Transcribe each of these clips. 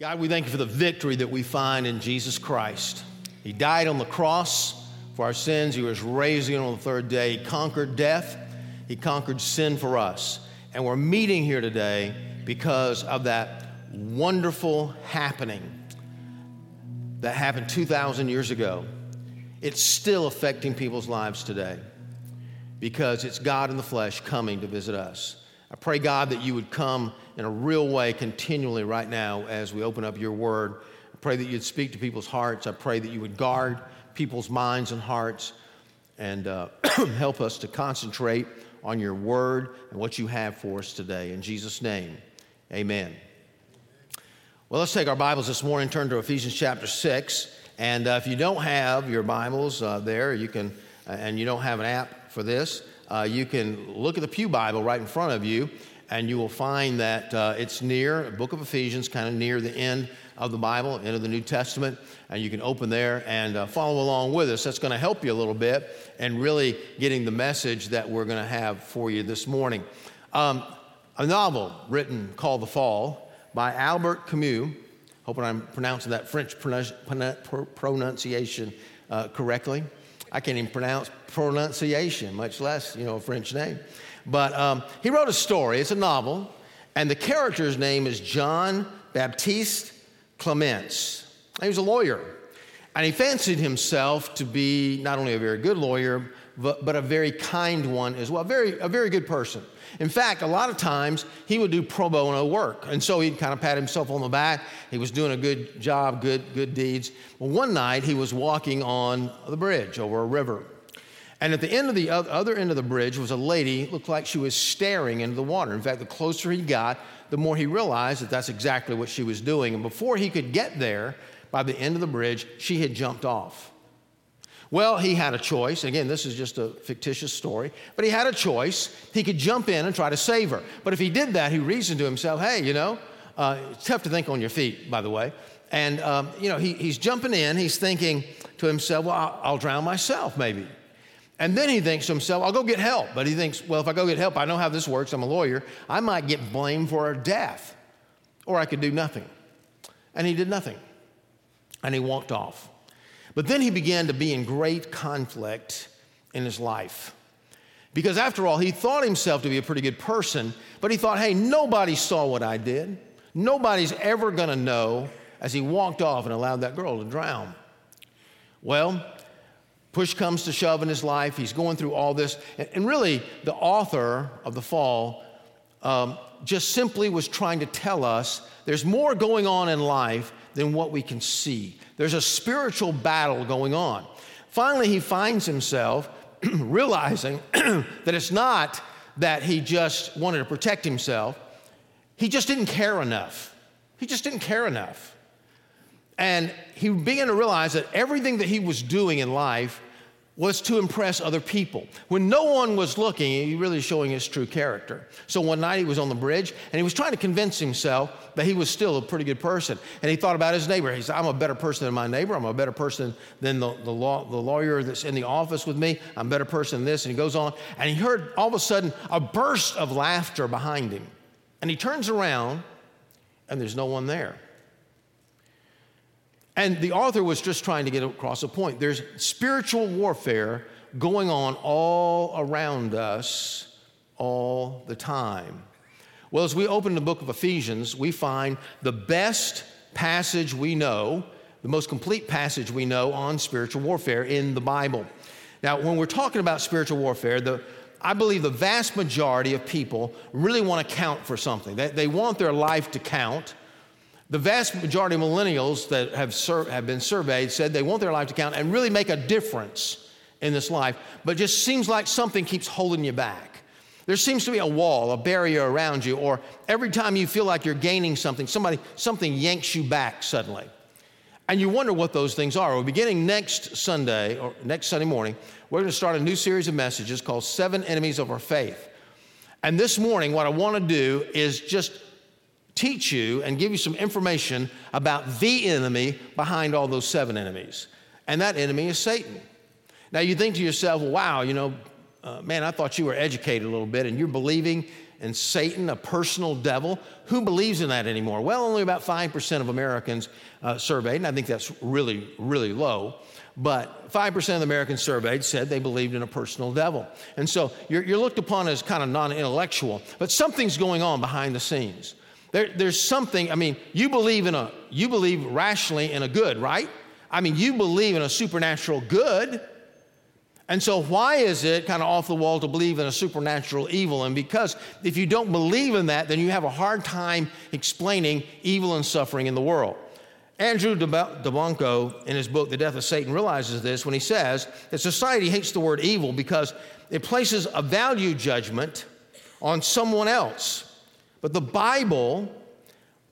God, we thank you for the victory that we find in Jesus Christ. He died on the cross for our sins. He was raised again on the third day. He conquered death. He conquered sin for us. And we're meeting here today because of that wonderful happening that happened 2,000 years ago. It's still affecting people's lives today because it's God in the flesh coming to visit us. I pray, God, that you would come in a real way continually right now as we open up your word. I pray that you'd speak to people's hearts. I pray that you would guard people's minds and hearts and uh, help us to concentrate on your word and what you have for us today. In Jesus' name, amen. Well, let's take our Bibles this morning, turn to Ephesians chapter 6. And uh, if you don't have your Bibles uh, there, you can, uh, and you don't have an app for this, uh, you can look at the Pew Bible right in front of you, and you will find that uh, it's near the book of Ephesians, kind of near the end of the Bible, end of the New Testament, and you can open there and uh, follow along with us. That's going to help you a little bit and really getting the message that we're going to have for you this morning. Um, a novel written called The Fall by Albert Camus. Hoping I'm pronouncing that French pronunciation uh, correctly. I can't even pronounce pronunciation, much less, you know, a French name. But um, he wrote a story, it's a novel, and the character's name is John Baptiste Clamence. He was a lawyer, and he fancied himself to be not only a very good lawyer, but, but a very kind one as well, very, a very good person. In fact, a lot of times he would do pro bono work. And so he'd kind of pat himself on the back. He was doing a good job, good, good deeds. Well, one night he was walking on the bridge over a river. And at the end of the other end of the bridge was a lady, looked like she was staring into the water. In fact, the closer he got, the more he realized that that's exactly what she was doing. And before he could get there, by the end of the bridge, she had jumped off. Well, he had a choice. Again, this is just a fictitious story, but he had a choice. He could jump in and try to save her. But if he did that, he reasoned to himself, hey, you know, uh, it's tough to think on your feet, by the way. And, um, you know, he, he's jumping in, he's thinking to himself, well, I'll, I'll drown myself, maybe. And then he thinks to himself, I'll go get help. But he thinks, well, if I go get help, I know how this works. I'm a lawyer. I might get blamed for her death, or I could do nothing. And he did nothing. And he walked off. But then he began to be in great conflict in his life. Because after all, he thought himself to be a pretty good person, but he thought, hey, nobody saw what I did. Nobody's ever to know as he walked off and allowed that girl to drown. Well, push comes to shove in his life. He's going through all this. And really, the author of The Fall um, just simply was trying to tell us there's more going on in life than what we can see. There's a spiritual battle going on. Finally, he finds himself realizing that it's not that he just wanted to protect himself, he just didn't care enough. He just didn't care enough. And he began to realize that everything that he was doing in life was to impress other people. When no one was looking, he really showing his true character. So one night he was on the bridge and he was trying to convince himself that he was still a pretty good person. And he thought about his neighbor. He said, I'm a better person than my neighbor. I'm a better person than the, the, law, the lawyer that's in the office with me. I'm a better person than this. And he goes on. And he heard all of a sudden a burst of laughter behind him. And he turns around and there's no one there. And the author was just trying to get across a point. There's spiritual warfare going on all around us all the time. Well, as we open the book of Ephesians, we find the best passage we know, the most complete passage we know on spiritual warfare in the Bible. Now, when we're talking about spiritual warfare, the, I believe the vast majority of people really want to count for something. They, they want their life to count. The vast majority of millennials that have, sur- have been surveyed said they want their life to count and really make a difference in this life, but just seems like something keeps holding you back. There seems to be a wall, a barrier around you, or every time you feel like you're gaining something, somebody, something yanks you back suddenly. And you wonder what those things are. We're beginning next Sunday, or next Sunday morning, we're going to start a new series of messages called Seven Enemies of Our Faith. And this morning, what I want to do is just teach you and give you some information about the enemy behind all those seven enemies. And that enemy is Satan. Now you think to yourself, wow, you know, uh, man, I thought you were educated a little bit and you're believing in Satan, a personal devil. Who believes in that anymore? Well, only about 5% of Americans uh, surveyed, and I think that's really, really low. But 5% of Americans surveyed said they believed in a personal devil. And so you're, you're looked upon as kind of non intellectual, but something's going on behind the scenes. There, there's something, I mean, you believe in a, you believe rationally in a good, right? I mean, you believe in a supernatural good. And so, why is it kind of off the wall to believe in a supernatural evil? And because if you don't believe in that, then you have a hard time explaining evil and suffering in the world. Andrew Delbanco, in his book, The Death of Satan, realizes this when he says that society hates the word evil because it places a value judgment on someone else. But the Bible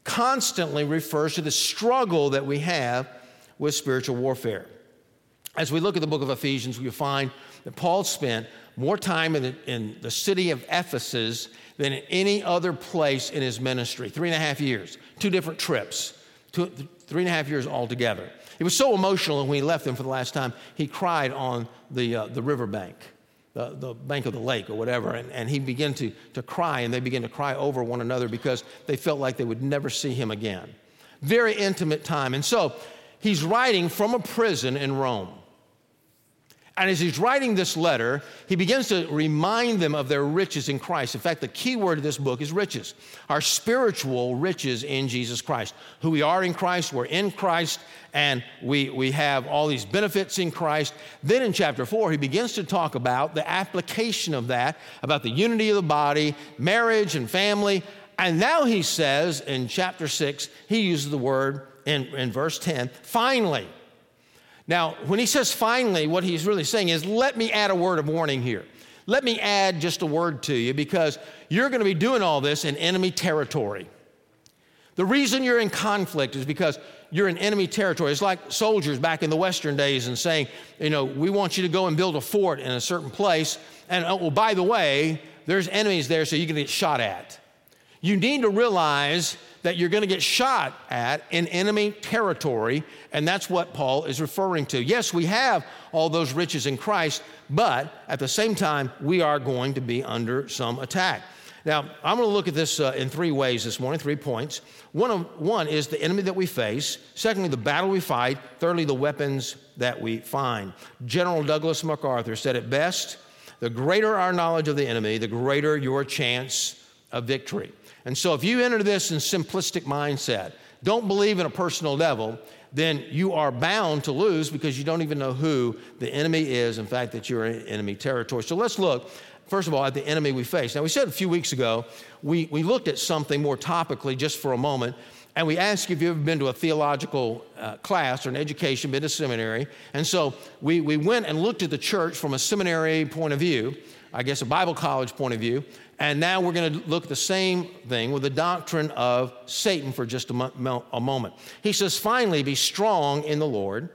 constantly refers to the struggle that we have with spiritual warfare. As we look at the book of Ephesians, we find that Paul spent more time in the, in the city of Ephesus than in any other place in his ministry three and a half years, two different trips, two, three and a half years altogether. It was so emotional when he left them for the last time, he cried on the, uh, the riverbank the, the bank of the lake or whatever, and, and he began to, to cry, and they began to cry over one another because they felt like they would never see him again. Very intimate time. And so he's writing from a prison in Rome. And as he's writing this letter, he begins to remind them of their riches in Christ. In fact, the key word of this book is riches, our spiritual riches in Jesus Christ. Who we are in Christ, we're in Christ, and we, we have all these benefits in Christ. Then in chapter four, he begins to talk about the application of that, about the unity of the body, marriage and family. And now he says in chapter six, he uses the word in, in verse 10, finally. Now, when he says finally, what he's really saying is, let me add a word of warning here. Let me add just a word to you because you're going to be doing all this in enemy territory. The reason you're in conflict is because you're in enemy territory. It's like soldiers back in the Western days and saying, you know, we want you to go and build a fort in a certain place. And oh, by the way, there's enemies there, so you can get shot at. You need to realize that you're going to get shot at in enemy territory, and that's what Paul is referring to. Yes, we have all those riches in Christ, but at the same time, we are going to be under some attack. Now, I'm going to look at this uh, in three ways this morning, three points. One, of, one is the enemy that we face. Secondly, the battle we fight. Thirdly, the weapons that we find. General Douglas MacArthur said it best the greater our knowledge of the enemy, the greater your chance of victory. And so if you enter this in simplistic mindset, don't believe in a personal devil, then you are bound to lose because you don't even know who the enemy is, in fact, that you're in enemy territory. So let's look, first of all, at the enemy we face. Now, we said a few weeks ago, we, we looked at something more topically just for a moment, and we asked if you've ever been to a theological uh, class or an education, been to seminary. And so we, we went and looked at the church from a seminary point of view, I guess a Bible college point of view, and now we're going to look at the same thing with the doctrine of Satan for just a, mo- a moment. He says, finally, be strong in the Lord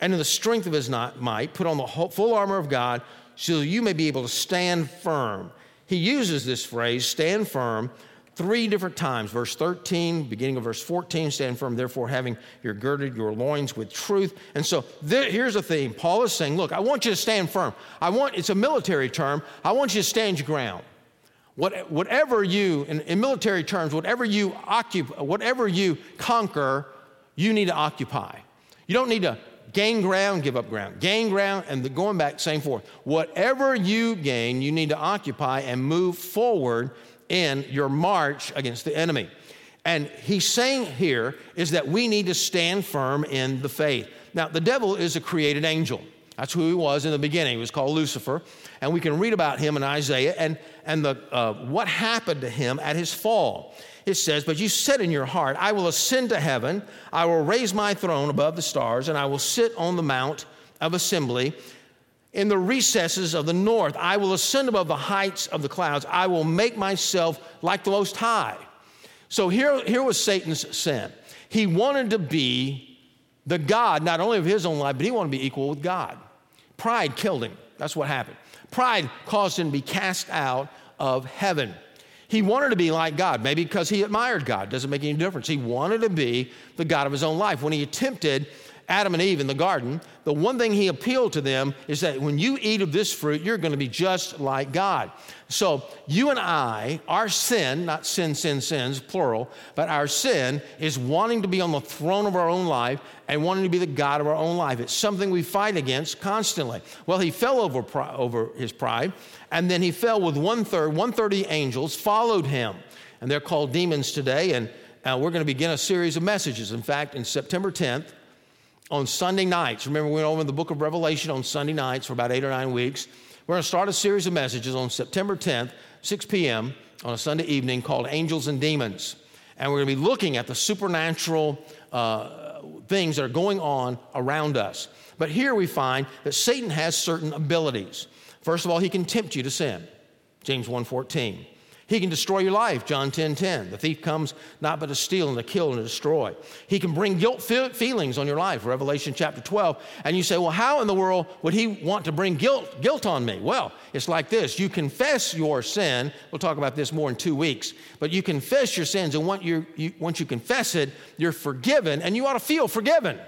and in the strength of his might, put on the whole, full armor of God so you may be able to stand firm. He uses this phrase, stand firm, three different times. Verse 13, beginning of verse 14, stand firm, therefore, having your girded your loins with truth. And so there, here's the theme. Paul is saying, Look, I want you to stand firm. I want, it's a military term, I want you to stand your ground. What, whatever you, in, in military terms, whatever you occupy, whatever you conquer, you need to occupy. You don't need to gain ground, give up ground. Gain ground, and the, going back, same forth. Whatever you gain, you need to occupy and move forward in your march against the enemy. And he's saying here is that we need to stand firm in the faith. Now, the devil is a created angel. That's who he was in the beginning. He was called Lucifer. And we can read about him in Isaiah and, and the, uh, what happened to him at his fall. It says, But you said in your heart, I will ascend to heaven, I will raise my throne above the stars, and I will sit on the mount of assembly. In the recesses of the north, I will ascend above the heights of the clouds. I will make myself like the Most High. So here, here was Satan's sin. He wanted to be the God, not only of his own life, but he wanted to be equal with God. Pride killed him. That's what happened. Pride caused him to be cast out of heaven. He wanted to be like God, maybe because he admired God. Doesn't make any difference. He wanted to be the God of his own life. When he attempted Adam and Eve in the garden, the one thing he appealed to them is that when you eat of this fruit, you're going to be just like God. So, you and I, our sin, not sin, sin, sins, plural, but our sin is wanting to be on the throne of our own life and wanting to be the God of our own life. It's something we fight against constantly. Well, he fell over, over his pride, and then he fell with one third, one third of the angels followed him. And they're called demons today. And uh, we're going to begin a series of messages. In fact, in September 10th, on Sunday nights. Remember, we went over the book of Revelation on Sunday nights for about eight or nine weeks. We're going to start a series of messages on September 10th, 6 p.m., on a Sunday evening called Angels and Demons. And we're going to be looking at the supernatural uh, things that are going on around us. But here we find that Satan has certain abilities. First of all, he can tempt you to sin. James 1:14. He can destroy your life, John 10 10. The thief comes not but to steal and to kill and to destroy. He can bring guilt feelings on your life, Revelation chapter 12. And you say, well, how in the world would he want to bring guilt, guilt on me? Well, it's like this you confess your sin. We'll talk about this more in two weeks. But you confess your sins, and once you, you, once you confess it, you're forgiven, and you ought to feel forgiven.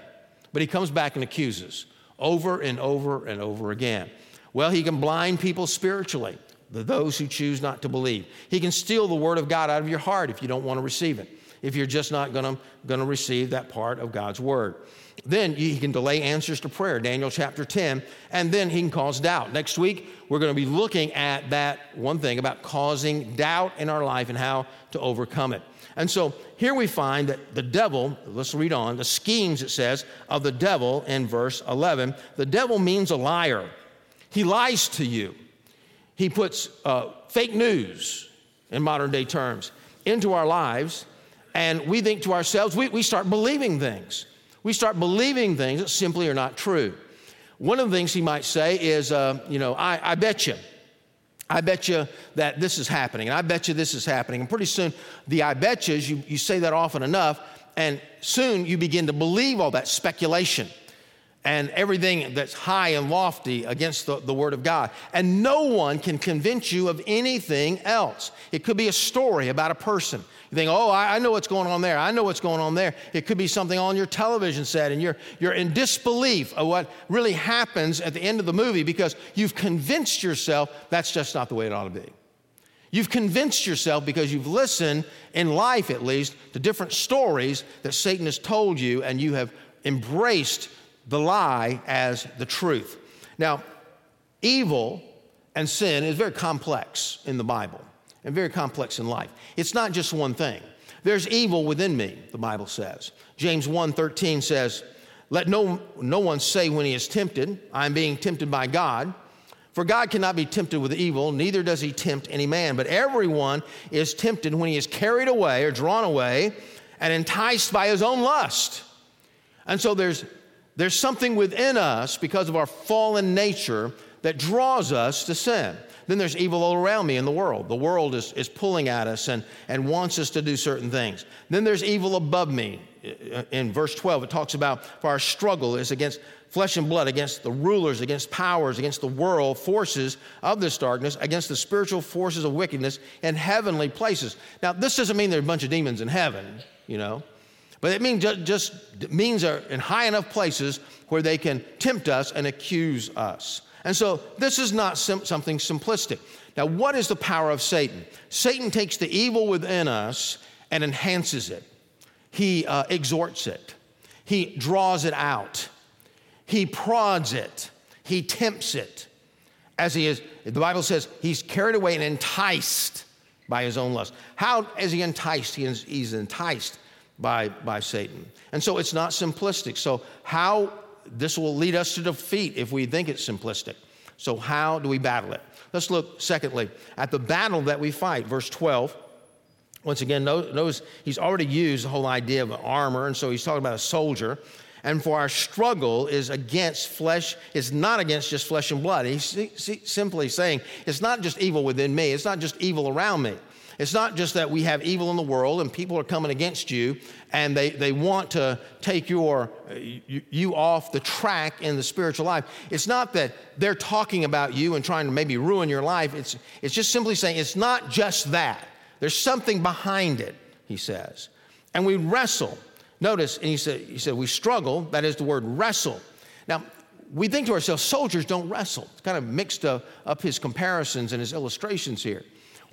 But he comes back and accuses over and over and over again. Well, he can blind people spiritually those who choose not to believe. He can steal the word of God out of your heart if you don't want to receive it, if you're just not going to receive that part of God's word. Then he can delay answers to prayer, Daniel chapter 10, and then he can cause doubt. Next week, we're going to be looking at that one thing about causing doubt in our life and how to overcome it. And so here we find that the devil, let's read on, the schemes, it says, of the devil in verse 11. The devil means a liar, he lies to you. He puts uh, fake news, in modern day terms, into our lives, and we think to ourselves, we, we start believing things. We start believing things that simply are not true. One of the things he might say is, uh, you know, I, I bet you. I bet you that this is happening, and I bet you this is happening. And pretty soon, the I bet yous, you, you say that often enough, and soon you begin to believe all that speculation and everything that's high and lofty against the, the, Word of God. And no one can convince you of anything else. It could be a story about a person. You think, oh, I, I know what's going on there. I know what's going on there. It could be something on your television set, and you're, you're in disbelief of what really happens at the end of the movie because you've convinced yourself that's just not the way it ought to be. You've convinced yourself because you've listened, in life at least, to different stories that Satan has told you, and you have embraced the lie as the truth. Now, evil and sin is very complex in the Bible and very complex in life. It's not just one thing. There's evil within me, the Bible says. James 1:13 says, "Let no no one say when he is tempted, I am being tempted by God." For God cannot be tempted with evil, neither does he tempt any man. But everyone is tempted when he is carried away or drawn away and enticed by his own lust. And so there's there's something within us because of our fallen nature that draws us to sin. Then there's evil all around me in the world. The world is, is pulling at us and, and wants us to do certain things. Then there's evil above me. In verse 12, it talks about for our struggle is against flesh and blood, against the rulers, against powers, against the world forces of this darkness, against the spiritual forces of wickedness in heavenly places. Now, this doesn't mean there are a bunch of demons in heaven, you know. But it means just means they're in high enough places where they can tempt us and accuse us. And so this is not sim- something simplistic. Now, what is the power of Satan? Satan takes the evil within us and enhances it. He uh, exhorts it. He draws it out. He prods it. He tempts it. As he is, the Bible says he's carried away and enticed by his own lust. How is he enticed? He is, he's enticed by, by Satan. And so it's not simplistic. So, how this will lead us to defeat if we think it's simplistic. So, how do we battle it? Let's look, secondly, at the battle that we fight. Verse 12. Once again, notice he's already used the whole idea of armor, and so he's talking about a soldier. And for our struggle is against flesh, is not against just flesh and blood. He's simply saying it's not just evil within me, it's not just evil around me. It's not just that we have evil in the world and people are coming against you and they, they want to take your, you, off the track in the spiritual life. It's not that they're talking about you and trying to maybe ruin your life. It's, it's just simply saying it's not just that. There's something behind it, he says. And we wrestle Notice, and he said, he said, we struggle, that is the word wrestle. Now, we think to ourselves, soldiers don't wrestle. It's kind of mixed up his comparisons and his illustrations here.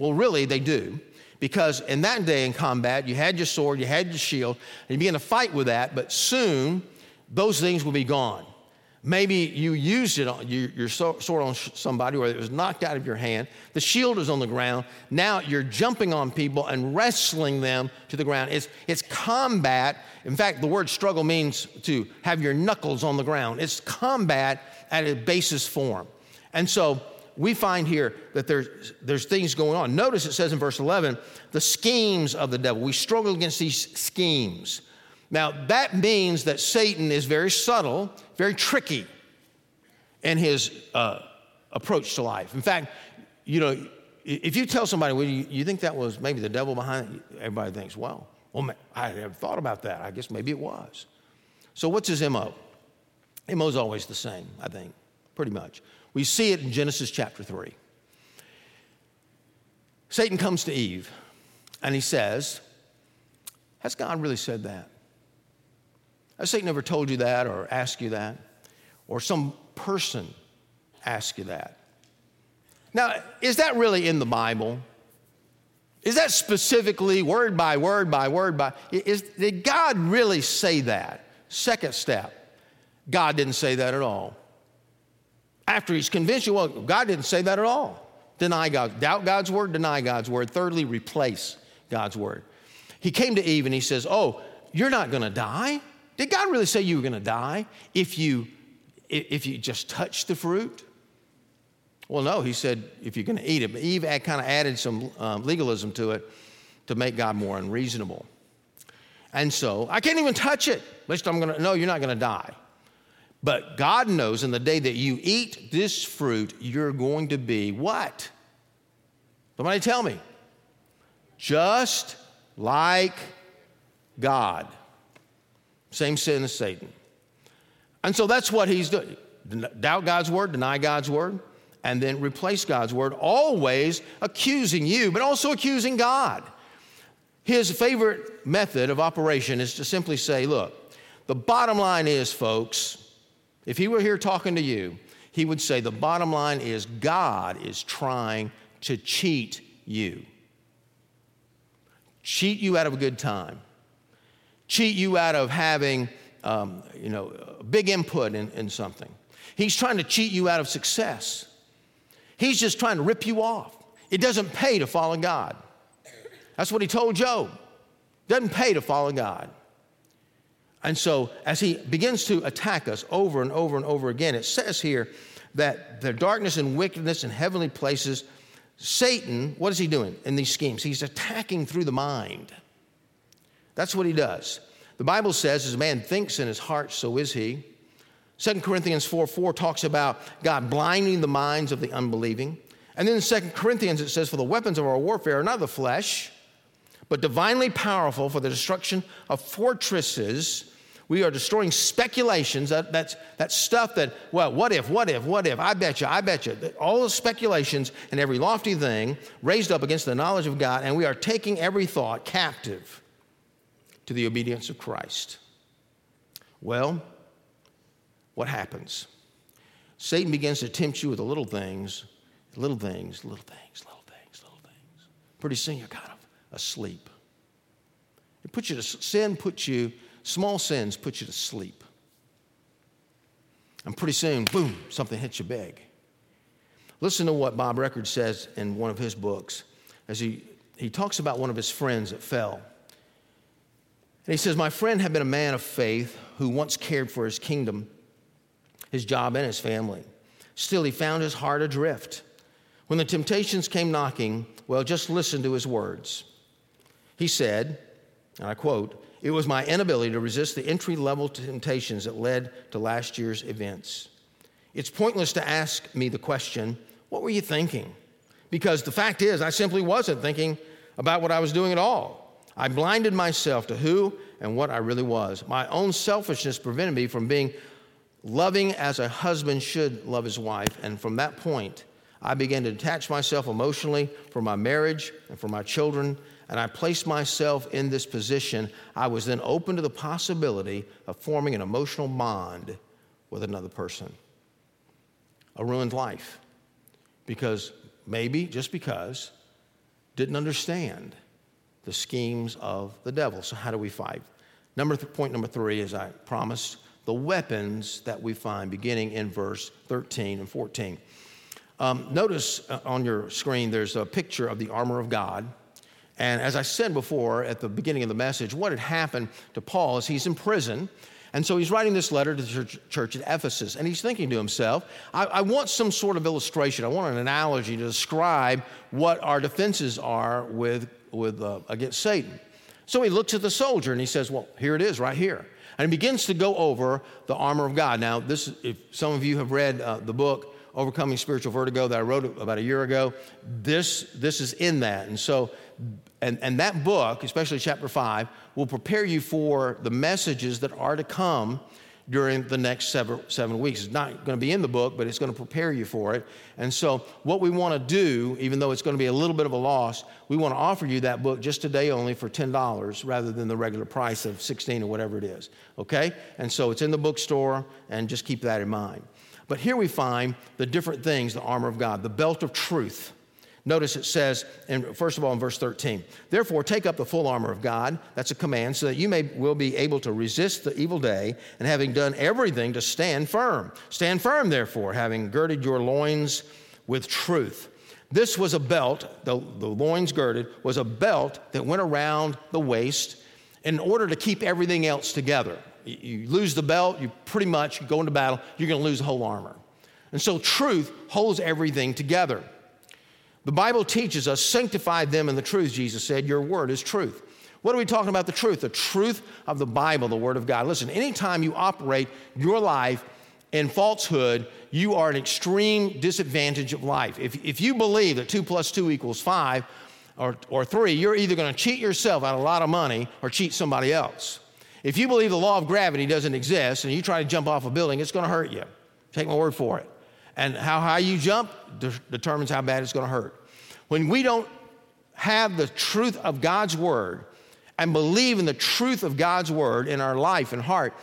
Well, really, they do. Because in that day in combat, you had your sword, you had your shield, and you began to fight with that, but soon those things will be gone. Maybe you used it on your, your sword on somebody, or it was knocked out of your hand. The shield is on the ground. Now you're jumping on people and wrestling them to the ground. It's, it's combat. In fact, the word struggle means to have your knuckles on the ground. It's combat at a basis form. And so we find here that there's, there's things going on. Notice it says in verse 11, the schemes of the devil. We struggle against these schemes. Now, that means that Satan is very subtle, very tricky in his uh, approach to life. In fact, you know, if you tell somebody, well, you, you think that was maybe the devil behind it, everybody thinks, well, well, I never thought about that. I guess maybe it was. So, what's his MO? MO is always the same, I think, pretty much. We see it in Genesis chapter 3. Satan comes to Eve and he says, Has God really said that? Has Satan ever told you that or asked you that? Or some person asked you that? Now, is that really in the Bible? Is that specifically word by word by word by? Is, did God really say that? Second step, God didn't say that at all. After he's convinced you, well, God didn't say that at all. Deny God, doubt God's word, deny God's word. Thirdly, replace God's word. He came to Eve and he says, Oh, you're not gonna die. Did God really say you were going to die if you, if you just touch the fruit? Well, no, he said if you're going to eat it. But Eve kind of added some um, legalism to it to make God more unreasonable. And so I can't even touch it. At least I'm going to, no, you're not going to die. But God knows in the day that you eat this fruit, you're going to be what? Somebody tell me. Just like God. Same sin as Satan. And so that's what he's doing. Doubt God's word, deny God's word, and then replace God's word, always accusing you, but also accusing God. His favorite method of operation is to simply say, look, the bottom line is, folks, if he were here talking to you, he would say, the bottom line is God is trying to cheat you. Cheat you out of a good time cheat you out of having, um, you know, big input in, in something. He's trying to cheat you out of success. He's just trying to rip you off. It doesn't pay to follow God. That's what he told Job. Doesn't pay to follow God. And so, as he begins to attack us over and over and over again, it says here that the darkness and wickedness in heavenly places, Satan, what is he doing in these schemes? He's attacking through the mind. That's what he does. The Bible says, as a man thinks in his heart, so is he. 2 Corinthians 4 4 talks about God blinding the minds of the unbelieving. And then in 2 Corinthians, it says, For the weapons of our warfare are not the flesh, but divinely powerful for the destruction of fortresses. We are destroying speculations. That, that's, that stuff that, well, what if, what if, what if? I bet you, I bet you. All the speculations and every lofty thing raised up against the knowledge of God, and we are taking every thought captive to the obedience of Christ. Well, what happens? Satan begins to tempt you with the little things, little things, little things, little things, little things. Pretty soon you're kind of asleep. It puts you to sin puts you, small sins put you to sleep. And pretty soon, boom, something hits you big. Listen to what Bob Reccord says in one of his books as he, he talks about one of his friends that fell. And he says, My friend had been a man of faith who once cared for his kingdom, his job, and his family. Still, he found his heart adrift. When the temptations came knocking, well, just listen to his words. He said, and I quote, It was my inability to resist the entry level temptations that led to last year's events. It's pointless to ask me the question, What were you thinking? Because the fact is, I simply wasn't thinking about what I was doing at all. I blinded myself to who and what I really was. My own selfishness prevented me from being loving as a husband should love his wife. And from that point, I began to detach myself emotionally from my marriage and from my children. And I placed myself in this position, I was then open to the possibility of forming an emotional bond with another person. A ruined life. Because maybe, just because, didn't understand the schemes of the devil. So, how do we fight? Number th- point number three, as I promised, the weapons that we find beginning in verse 13 and 14. Um, notice uh, on your screen there's a picture of the armor of God. And as I said before at the beginning of the message, what had happened to Paul is he's in prison. And so he's writing this letter to the church, at Ephesus, and he's thinking to himself, I, I, want some sort of illustration. I want an analogy to describe what our defenses are with, with, uh, against Satan. So he looks at the soldier and he says, Well, here it is, right here. And he begins to go over the armor of God. Now, this, if some of you have read uh, the book, Overcoming Spiritual Vertigo, that I wrote about a year ago, this, this is in that. And so and, and that book, especially chapter five, will prepare you for the messages that are to come during the next seven, seven weeks. It's not going to be in the book, but it's going to prepare you for it. And so, what we want to do, even though it's going to be a little bit of a loss, we want to offer you that book just today only for $10 rather than the regular price of 16 or whatever it is. Okay? And so, it's in the bookstore, and just keep that in mind. But here we find the different things the armor of God, the belt of truth Notice it says, in, first of all, in verse 13, therefore take up the full armor of God, that's a command, so that you may will be able to resist the evil day, and having done everything to stand firm. Stand firm, therefore, having girded your loins with truth. This was a belt, the, the loins girded, was a belt that went around the waist in order to keep everything else together. You, you lose the belt, you pretty much go into battle, you're going to lose the whole armor. And so truth holds everything together. The Bible teaches us, sanctify them in the truth, Jesus said. Your word is truth. What are we talking about the truth? The truth of the Bible, the Word of God. Listen, anytime you operate your life in falsehood, you are an extreme disadvantage of life. If, if you believe that two plus two equals five or, or three, you're either going to cheat yourself out of a lot of money or cheat somebody else. If you believe the law of gravity doesn't exist and you try to jump off a building, it's going to hurt you. Take my word for it. And how high you jump de- determines how bad it's going to hurt. When we don't have the truth of God's word and believe in the truth of God's word in our life and heart,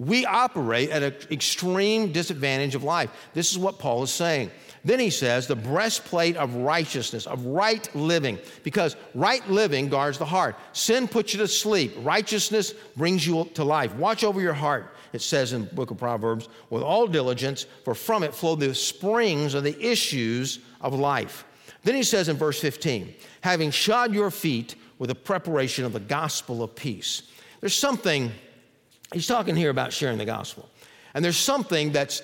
we operate at an extreme disadvantage of life. This is what Paul is saying. Then he says, the breastplate of righteousness, of right living, because right living guards the heart. Sin puts you to sleep, righteousness brings you to life. Watch over your heart it says in the book of Proverbs, with all diligence, for from it flow the springs of the issues of life. Then he says in verse 15, having shod your feet with the preparation of the gospel of peace. There's something, he's talking here about sharing the gospel. And there's something that's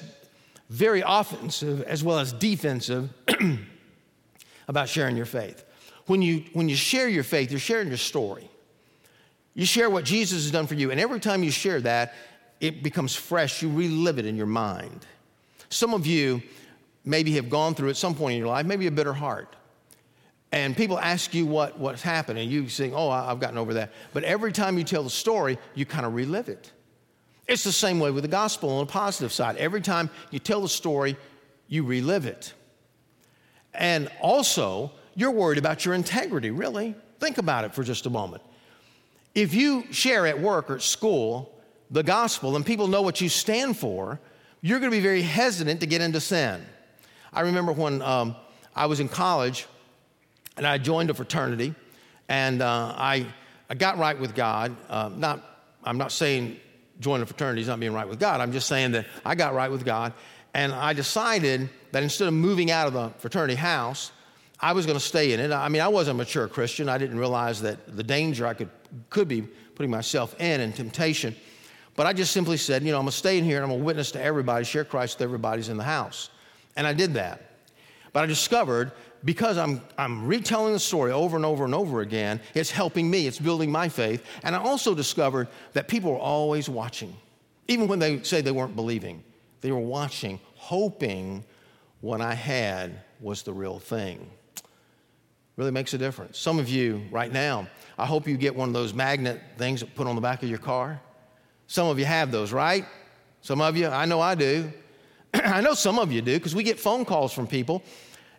very offensive as well as defensive about sharing your faith. When you, when you share your faith, you're sharing your story. You share what Jesus has done for you. And every time you share that, it becomes fresh. You relive it in your mind. Some of you maybe have gone through at some point in your life, maybe a bitter heart. And people ask you what, what's happened, and you say, Oh, I've gotten over that. But every time you tell the story, you kind of relive it. It's the same way with the gospel on the positive side. Every time you tell the story, you relive it. And also, you're worried about your integrity, really. Think about it for just a moment. If you share at work or at school the gospel and people know what you stand for, you're going to be very hesitant to get into sin. I remember when um, I was in college and I joined a fraternity and uh, I, I got right with God. Uh, not, I'm not saying join a fraternity is not being right with God. I'm just saying that I got right with God and I decided that instead of moving out of the fraternity house, I was going to stay in it. I mean, I wasn't a mature Christian. I didn't realize that the danger I could, could be putting myself in and temptation. But I just simply said, you know, I'm going to stay in here and I'm going to witness to everybody, share Christ with everybody's in the house. And I did that. But I discovered because I'm, I'm retelling the story over and over and over again, it's helping me, it's building my faith. And I also discovered that people were always watching, even when they say they weren't believing. They were watching, hoping what I had was the real thing. Really makes a difference. Some of you right now, I hope you get one of those magnet things that put on the back of your car. Some of you have those, right? Some of you, I know I do. I know some of you do because we get phone calls from people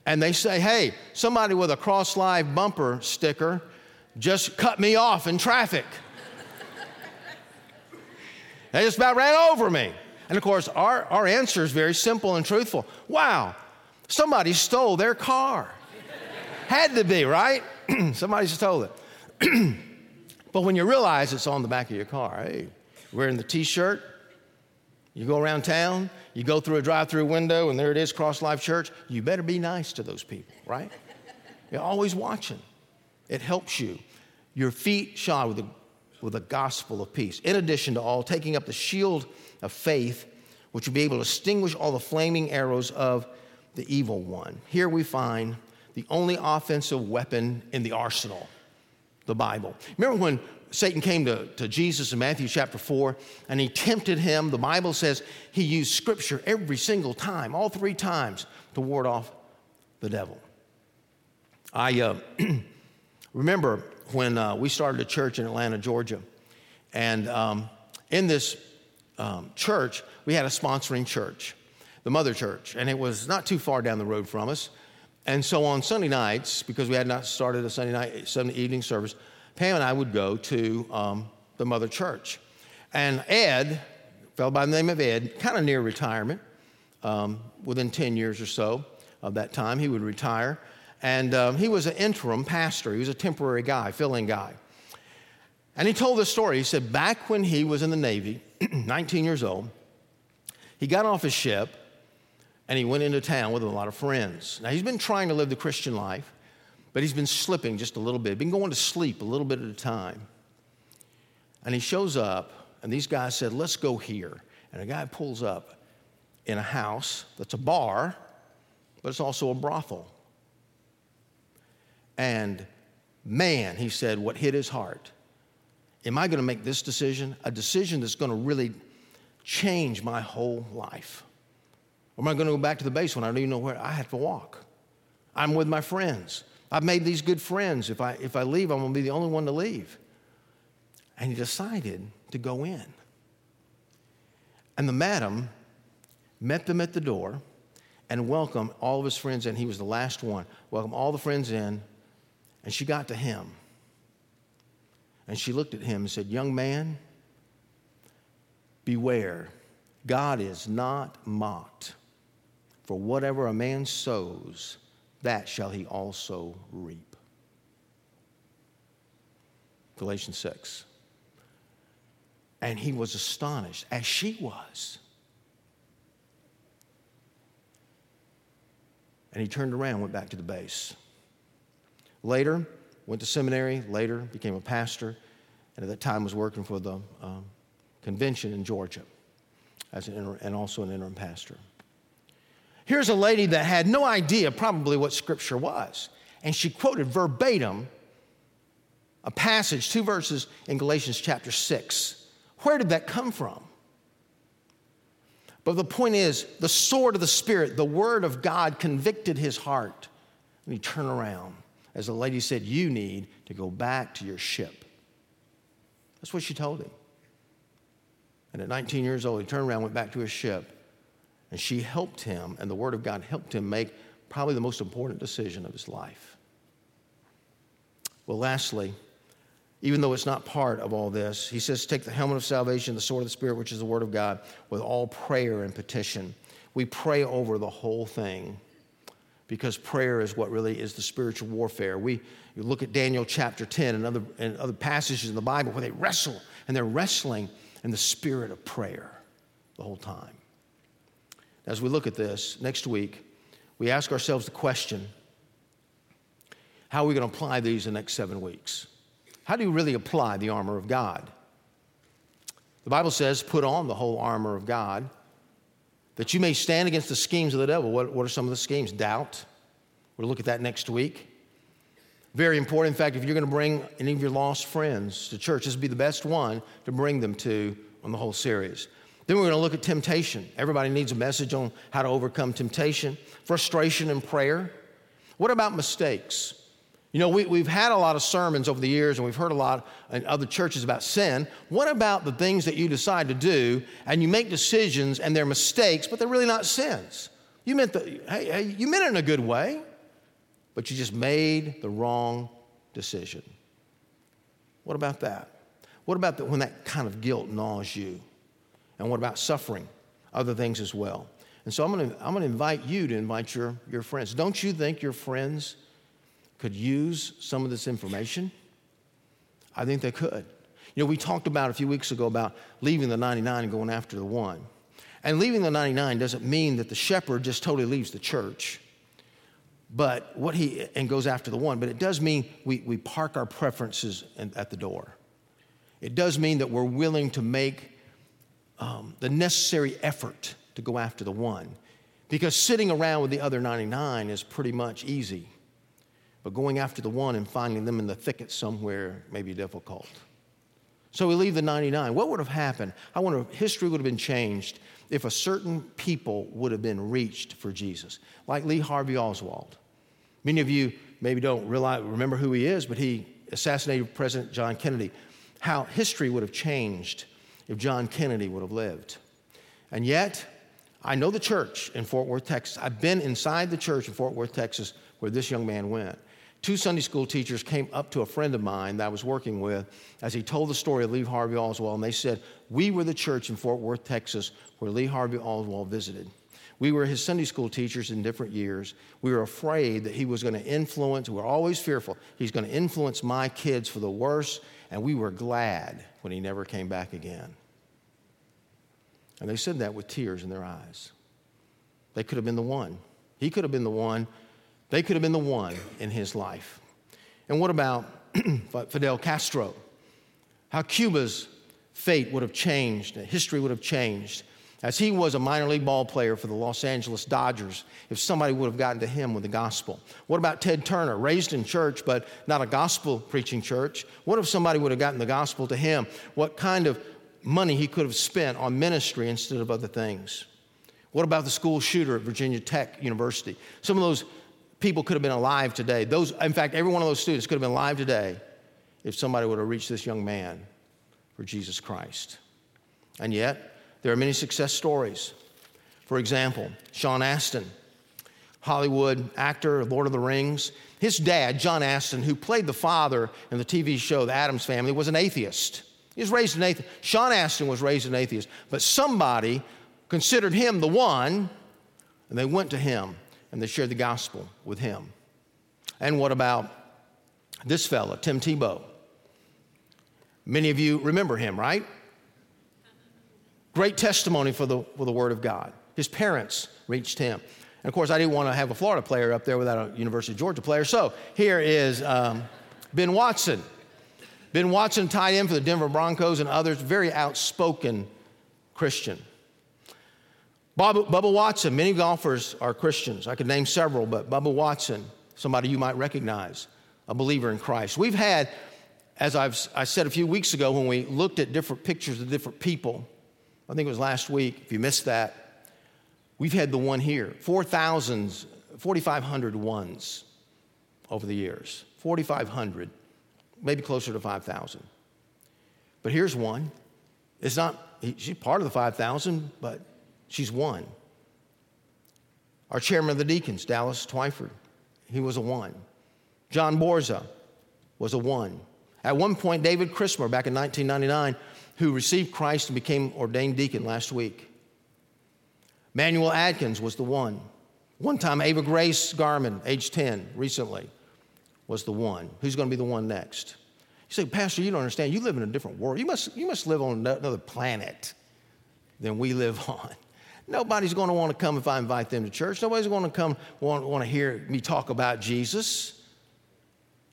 and they say, hey, somebody with a Cross Life bumper sticker just cut me off in traffic. they just about ran over me. And of course, our, our answer is very simple and truthful. Wow, somebody stole their car. Had to be, right? somebody stole it. but when you realize it's on the back of your car, hey, wearing the t shirt, you go around town, you go through a drive through window, and there it is, Cross Life Church, you better be nice to those people, right? You're always watching. It helps you. Your feet shod with the, with the gospel of peace. In addition to all, taking up the shield of faith, which will be able to extinguish all the flaming arrows of the evil one. Here we find the only offensive weapon in the arsenal the Bible. Remember when Satan came to, to Jesus in Matthew chapter 4 and he tempted him? The Bible says he used scripture every single time, all three times, to ward off the devil. I uh, remember when uh, we started a church in Atlanta, Georgia, and um, in this um, church, we had a sponsoring church, the mother church, and it was not too far down the road from us. And so on Sunday nights, because we had not started a Sunday night, Sunday evening service, Pam and I would go to um, the mother church. And Ed, fellow by the name of Ed, kind of near retirement, um, within 10 years or so of that time, he would retire. And um, he was an interim pastor, he was a temporary guy, filling guy. And he told this story. He said, back when he was in the Navy, 19 years old, he got off his ship and he went into town with a lot of friends. Now, he's been trying to live the Christian life, but he's been slipping just a little bit, been going to sleep a little bit at a time. And he shows up, and these guys said, Let's go here. And a guy pulls up in a house that's a bar, but it's also a brothel. And man, he said, what hit his heart Am I going to make this decision? A decision that's going to really change my whole life. Or am I going to go back to the base when I don't even know where I have to walk? I'm with my friends. I've made these good friends. If I, if I leave, I'm going to be the only one to leave. And he decided to go in. And the madam met them at the door and welcomed all of his friends in. He was the last one. Welcomed all the friends in. And she got to him. And she looked at him and said, Young man, beware. God is not mocked. For whatever a man sows, that shall he also reap. Galatians 6. And he was astonished, as she was. And he turned around, went back to the base. Later, went to seminary, later became a pastor, and at that time was working for the um, convention in Georgia as an inter- and also an interim pastor. Here's a lady that had no idea probably what scripture was, and she quoted verbatim a passage, two verses in Galatians chapter 6. Where did that come from? But the point is, the sword of the Spirit, the word of God, convicted his heart. And he turned around. As the lady said, You need to go back to your ship. That's what she told him. And at 19 years old, he turned around, went back to his ship, and she helped him, and the Word of God helped him make probably the most important decision of his life. Well, lastly, even though it's not part of all this, he says, Take the helmet of salvation, the sword of the Spirit, which is the Word of God, with all prayer and petition. We pray over the whole thing because prayer is what really is the spiritual warfare. We look at Daniel chapter 10 and other, and other passages in the Bible where they wrestle, and they're wrestling in the spirit of prayer the whole time. As we look at this next week, we ask ourselves the question how are we going to apply these in the next seven weeks? How do you really apply the armor of God? The Bible says, put on the whole armor of God that you may stand against the schemes of the devil. What, what are some of the schemes? Doubt. We'll look at that next week. Very important. In fact, if you're going to bring any of your lost friends to church, this would be the best one to bring them to on the whole series. Then we're going to look at temptation. Everybody needs a message on how to overcome temptation, frustration, and prayer. What about mistakes? You know, we, we've had a lot of sermons over the years and we've heard a lot in other churches about sin. What about the things that you decide to do and you make decisions and they're mistakes, but they're really not sins? You meant, the, hey, hey, you meant it in a good way, but you just made the wrong decision. What about that? What about the, when that kind of guilt gnaws you? And what about suffering? Other things as well. And so I'm going to I'm going to invite you to invite your, your friends. Don't you think your friends could use some of this information? I think they could. You know, we talked about a few weeks ago about leaving the 99 and going after the one. And leaving the 99 doesn't mean that the shepherd just totally leaves the church but what he and goes after the one but it does mean we, we park our preferences at the door it does mean that we're willing to make um, the necessary effort to go after the one because sitting around with the other 99 is pretty much easy but going after the one and finding them in the thicket somewhere may be difficult so we leave the 99. What would have happened? I wonder if history would have been changed if a certain people would have been reached for Jesus, like Lee Harvey Oswald. Many of you maybe don't realize, remember who he is, but he assassinated President John Kennedy. How history would have changed if John Kennedy would have lived. And yet, I know the church in Fort Worth, Texas. I've been inside the church in Fort Worth, Texas, where this young man went. Two Sunday school teachers came up to a friend of mine that I was working with as he told the story of Lee Harvey Oswald, and they said, We were the church in Fort Worth, Texas, where Lee Harvey Oswald visited. We were his Sunday school teachers in different years. We were afraid that he was going to influence, we were always fearful, he's going to influence my kids for the worse, and we were glad when he never came back again. And they said that with tears in their eyes. They could have been the one. He could have been the one they could have been the one in his life. And what about Fidel Castro? How Cuba's fate would have changed, history would have changed. As he was a minor league ball player for the Los Angeles Dodgers, if somebody would have gotten to him with the gospel. What about Ted Turner, raised in church but not a gospel preaching church? What if somebody would have gotten the gospel to him? What kind of money he could have spent on ministry instead of other things? What about the school shooter at Virginia Tech University? Some of those people could have been alive today. Those, in fact, every one of those students could have been alive today if somebody would have reached this young man for Jesus Christ. And yet, there are many success stories. For example, Sean Astin, Hollywood actor, Lord of the Rings. His dad, John Astin, who played the father in the TV show The Addams Family, was an atheist. He was raised an atheist. Sean Astin was raised an atheist, but somebody considered him the one, and they went to him and they shared the gospel with him. And what about this fella, Tim Tebow? Many of you remember him, right? Great testimony for the, for the Word of God. His parents reached him. And of course, I didn't want to have a Florida player up there without a University of Georgia player. So here is um, Ben Watson. Ben Watson, tight end for the Denver Broncos and others, very outspoken Christian. Bob, Bubba Watson, many golfers are Christians. I could name several, but Bubba Watson, somebody you might recognize, a believer in Christ. We've had, as I've, I said a few weeks ago when we looked at different pictures of different people, I think it was last week, if you missed that, we've had the one here 4,000, 4,500 ones over the years. 4,500, maybe closer to 5,000. But here's one. It's not, she's part of the 5,000, but She's one. Our chairman of the deacons, Dallas Twyford, he was a one. John Borza was a one. At one point, David Christmer, back in 1999, who received Christ and became ordained deacon last week. Manuel Adkins was the one. One time, Ava Grace Garman, age 10, recently, was the one. Who's going to be the one next? You say, Pastor, you don't understand. You live in a different world. You must, you must live on another planet than we live on. Nobody's going to want to come if I invite them to church. Nobody's going to come want, want to hear me talk about Jesus.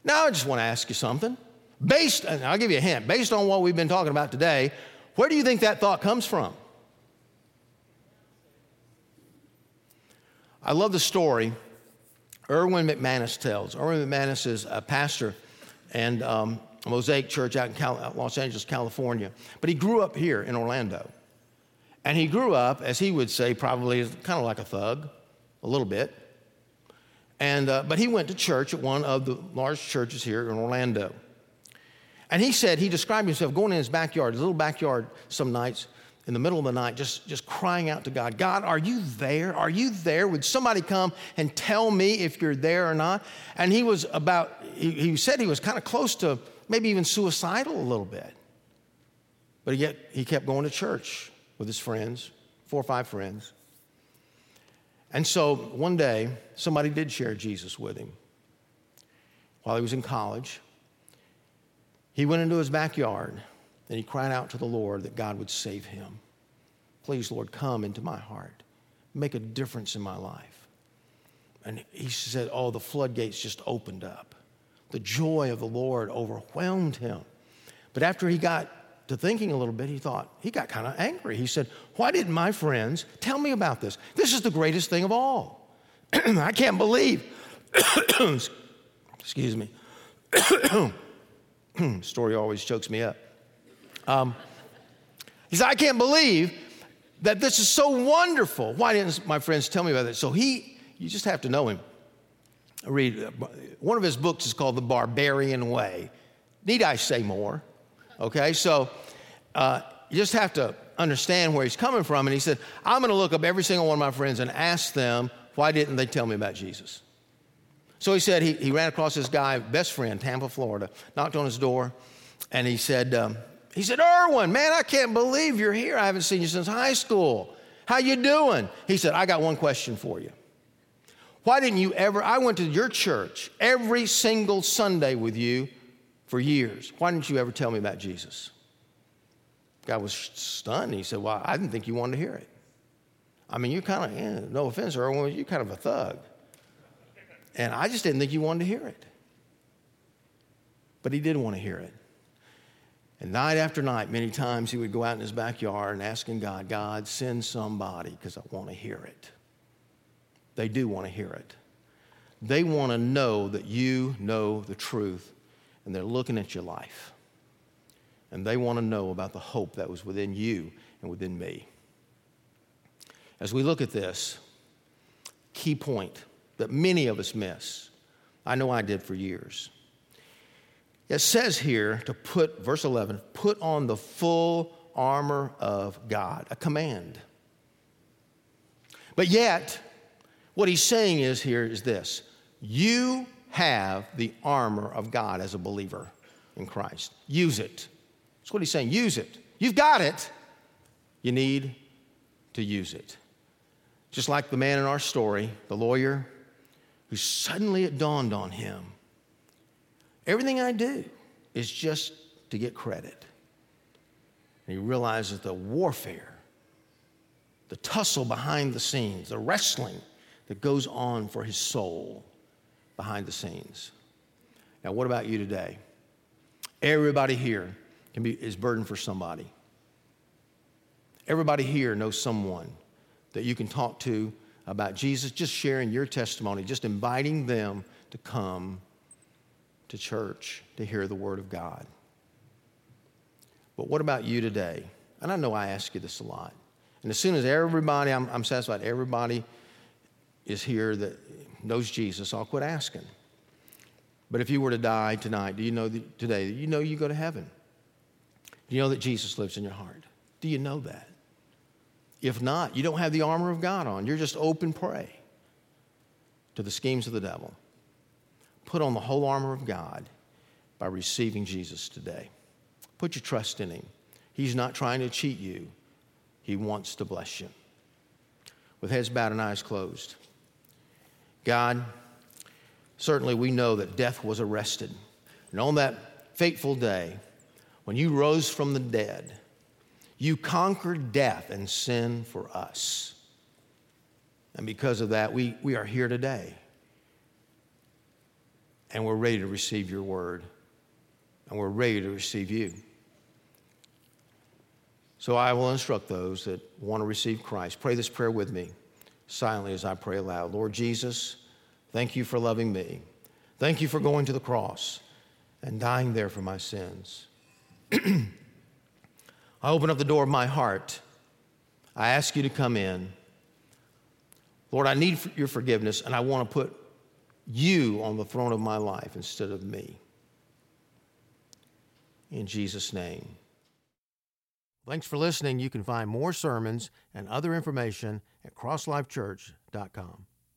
Now, I just want to ask you something. Based, I'll give you a hint, based on what we've been talking about today, where do you think that thought comes from? I love the story Erwin McManus tells. Erwin McManus is a pastor and um, Mosaic Church out in Cal- Los Angeles, California. But he grew up here in Orlando. And he grew up, as he would say, probably kind of like a thug, a little bit. And, uh, but he went to church at one of the large churches here in Orlando. And he said, he described himself going in his backyard, his little backyard, some nights in the middle of the night, just, just crying out to God, God, are you there? Are you there? Would somebody come and tell me if you're there or not? And he was about, he, he said he was kind of close to maybe even suicidal a little bit. But yet he kept going to church with his friends, four or five friends. And so one day, somebody did share Jesus with him while he was in college. He went into his backyard and he cried out to the Lord that God would save him. Please, Lord, come into my heart, make a difference in my life. And he said, Oh, the floodgates just opened up. The joy of the Lord overwhelmed him. But after he got to thinking a little bit, he thought, he got kind of angry. He said, Why didn't my friends tell me about this? This is the greatest thing of all. I can't believe. Excuse me. Story always chokes me up. Um, he said, I can't believe that this is so wonderful. Why didn't my friends tell me about this? So he, you just have to know him. read uh, one of his books is called The Barbarian Way. Need I say more? Okay, so uh, you just have to understand where he's coming from. And he said, I'm going to look up every single one of my friends and ask them, why didn't they tell me about Jesus? So he said he, he ran across this guy, best friend, Tampa, Florida, knocked on his door, and he said, um, he said, Erwin, man, I can't believe you're here. I haven't seen you since high school. How you doing? He said, I got one question for you. Why didn't you ever? I went to your church every single Sunday with you for years. Why didn't you ever tell me about Jesus? Guy was stunned. He said, Well, I didn't think you wanted to hear it. I mean, you're kind of, yeah, no offense, Erwin, you're kind of a thug. And I just didn't think he wanted to hear it. But he did want to hear it. And night after night, many times he would go out in his backyard and asking God, God, send somebody because I want to hear it. They do want to hear it. They want to know that you know the truth and they're looking at your life. And they want to know about the hope that was within you and within me. As we look at this, key point that many of us miss, I know I did for years it says here to put, verse 11, put on the full armor of God, a command. But yet, what he's saying is here is this you have the armor of God as a believer in Christ. Use it. That's what he's saying. Use it. You've got it. You need to use it. Just like the man in our story, the lawyer, who suddenly it dawned on him Everything I do is just to get credit. And he realizes the warfare, the tussle behind the scenes, the wrestling that goes on for his soul behind the scenes. Now, what about you today? Everybody here can be, is burdened for somebody. Everybody here knows someone that you can talk to about Jesus, just sharing your testimony, just inviting them to come to church to hear the Word of God. But what about you today? And I know I ask you this a lot. And as soon as everybody, I'm, I'm satisfied, everybody is here that knows Jesus, I'll quit asking. But if you were to die tonight, do you know that today, do you know you go to heaven? Do you know that Jesus lives in your heart? Do you know that? If not, you don't have the armor of God on. You're just open prey to the schemes of the devil put on the whole armor of God by receiving Jesus today. Put your trust in Him. He's not trying to cheat you, He wants to bless you. With heads bowed and eyes closed, God, certainly we know that death was arrested. And on that fateful day, when you rose from the dead, you conquered death and sin for us. And because of that, we, we are here today and we're ready to receive your word, and we're ready to receive you. So I will instruct those that want to receive Christ. Pray this prayer with me silently as I pray aloud. Lord Jesus, thank you for loving me. Thank you for going to the cross and dying there for my sins. I open up the door of my heart. I ask you to come in. Lord, I need your forgiveness, and I want to put you on the throne of my life instead of me. In Jesus' name. Thanks for listening. You can find more sermons and other information at crosslifechurch.com.